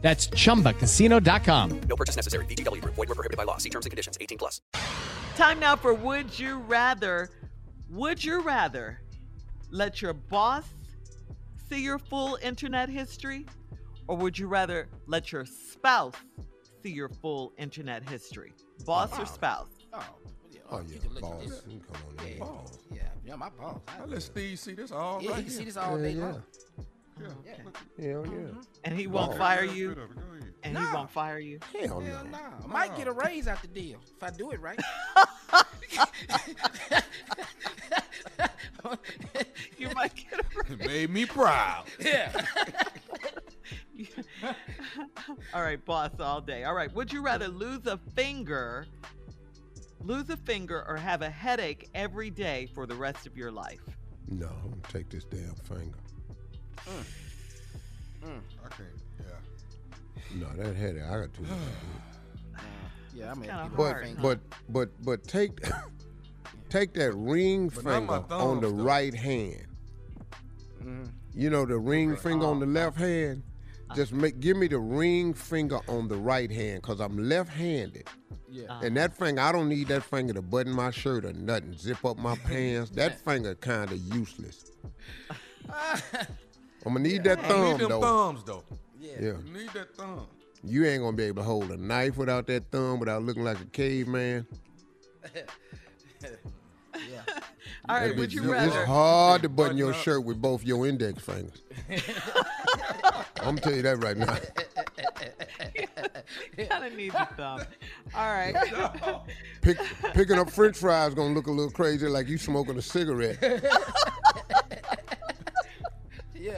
That's chumbacasino.com. No purchase necessary. VGW Group. Void were prohibited by law. See terms and conditions. 18 plus. Time now for Would You Rather. Would you rather let your boss see your full internet history? Or would you rather let your spouse see your full internet history? Boss or oh. spouse? Oh, yeah, Oh, yeah, can boss. at this. You come on Yeah, in. Boss. yeah, yeah, my boss. I, I let Steve see this all yeah, right he can see this all Yeah, day yeah. long. Yeah. Yeah. Hell yeah. Mm-hmm. And he won't Boss. fire you? rid of it. Go ahead. And he won't fire you? Hell Hell no. no. I might get a raise out the deal if I do it right. You might get a It made me proud. yeah. All right, boss all day. All right, would you rather lose a finger, lose a finger, or have a headache every day for the rest of your life? No, I'm gonna take this damn finger. Mm. I can't. Yeah. No, that headache. I got too much. Yeah, I'm kinda gonna But hard, huh? but but but take take that ring But finger on the thumbs, though. right hand. Mm-hmm. You know the ring finger on the left hand. Uh-huh. Just make give me the ring finger on the right hand, cause I'm left-handed. Yeah. Uh-huh. And that finger, I don't need that finger to button my shirt or nothing, zip up my pants. That finger kind of useless. I'm gonna need that You thumb need them though. thumbs though. yeah. Yeah, You need that thumb. you ain't gonna be able to hold a knife without that thumb, without looking like a caveman. Yeah. All right, would bitch- you it's rather? hard to button your shirt with both your index fingers. I'm gonna tell you that right now. kind of need the thumb. All right. Pick, picking up French fries gonna look a little crazy, like you smoking a cigarette.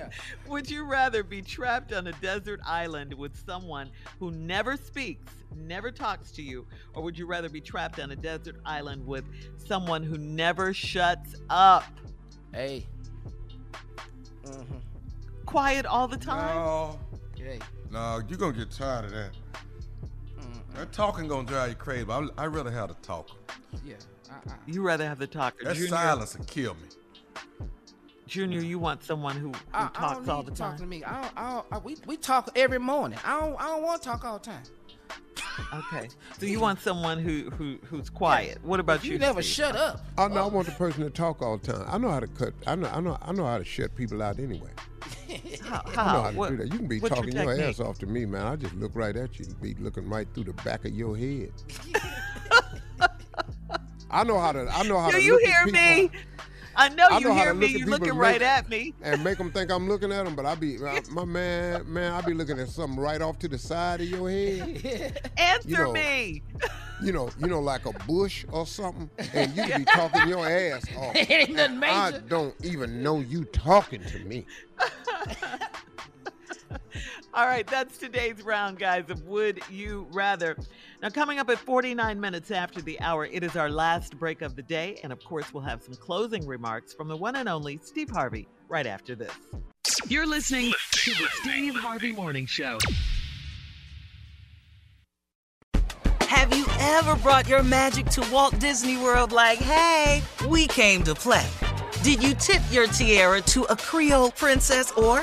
Yeah. Would you rather be trapped on a desert island with someone who never speaks, never talks to you, or would you rather be trapped on a desert island with someone who never shuts up, Hey. Mm-hmm. quiet all the time? No, Hey. no, you're gonna get tired of that. That talking gonna drive you crazy. But I, I rather have the talk. Yeah. I, I, You rather have the talker. That Junior, silence will kill me. Junior, you want someone who, who I, I talks don't all the to talk time? to me. I don't, I don't, I, we we talk every morning. I don't I don't want to talk all the time. Okay. So you want someone who, who who's quiet. What about you? You never Steve? shut up. I know I want the person to talk all the time. I know how to cut. I know. I know. I know how to shut people out anyway. How? I know how? how to What- do that. You can be talking your your, ass off to me, man. I just look right at you and be looking right through the back of your head. I know how to. I know how Do to. you look hear people me? I know I you know hear me. You're looking right at me. and make them think I'm looking at them, but I be uh, my man, man. I be looking at something right off to the side of your head. Answer you know, me. You know, you know, like a bush or something, and you be talking your ass off. It ain't nothing I don't even know you talking to me. All right, that's today's round, guys, of Would You Rather. Now, coming up at 49 minutes after the hour, it is our last break of the day. And of course, we'll have some closing remarks from the one and only Steve Harvey right after this. You're listening to the Steve Harvey Morning Show. Have you ever brought your magic to Walt Disney World like, hey, we came to play? Did you tip your tiara to a Creole princess or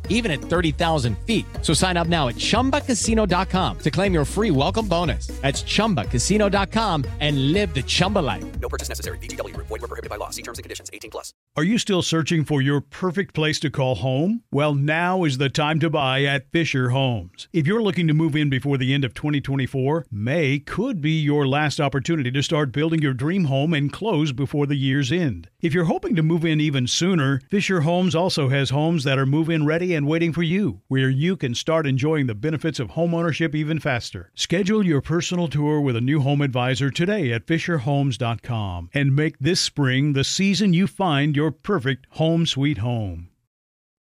even at 30,000 feet. So sign up now at chumbacasino.com to claim your free welcome bonus. That's chumbacasino.com and live the Chumba life. No purchase necessary. VGW Group. Void were prohibited by law. See terms and conditions. 18 plus. Are you still searching for your perfect place to call home? Well, now is the time to buy at Fisher Homes. If you're looking to move in before the end of 2024, May could be your last opportunity to start building your dream home and close before the year's end. If you're hoping to move in even sooner, Fisher Homes also has homes that are move in and waiting for you, where you can start enjoying the benefits of homeownership even faster. Schedule your personal tour with a new home advisor today at FisherHomes.com and make this spring the season you find your perfect home sweet home.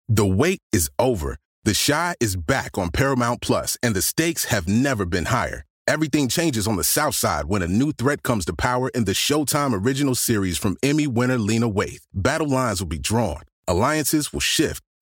The wait is over. The Chi is back on Paramount Plus, and the stakes have never been higher. Everything changes on the South Side when a new threat comes to power in the Showtime original series from Emmy winner Lena Waithe. Battle lines will be drawn, alliances will shift,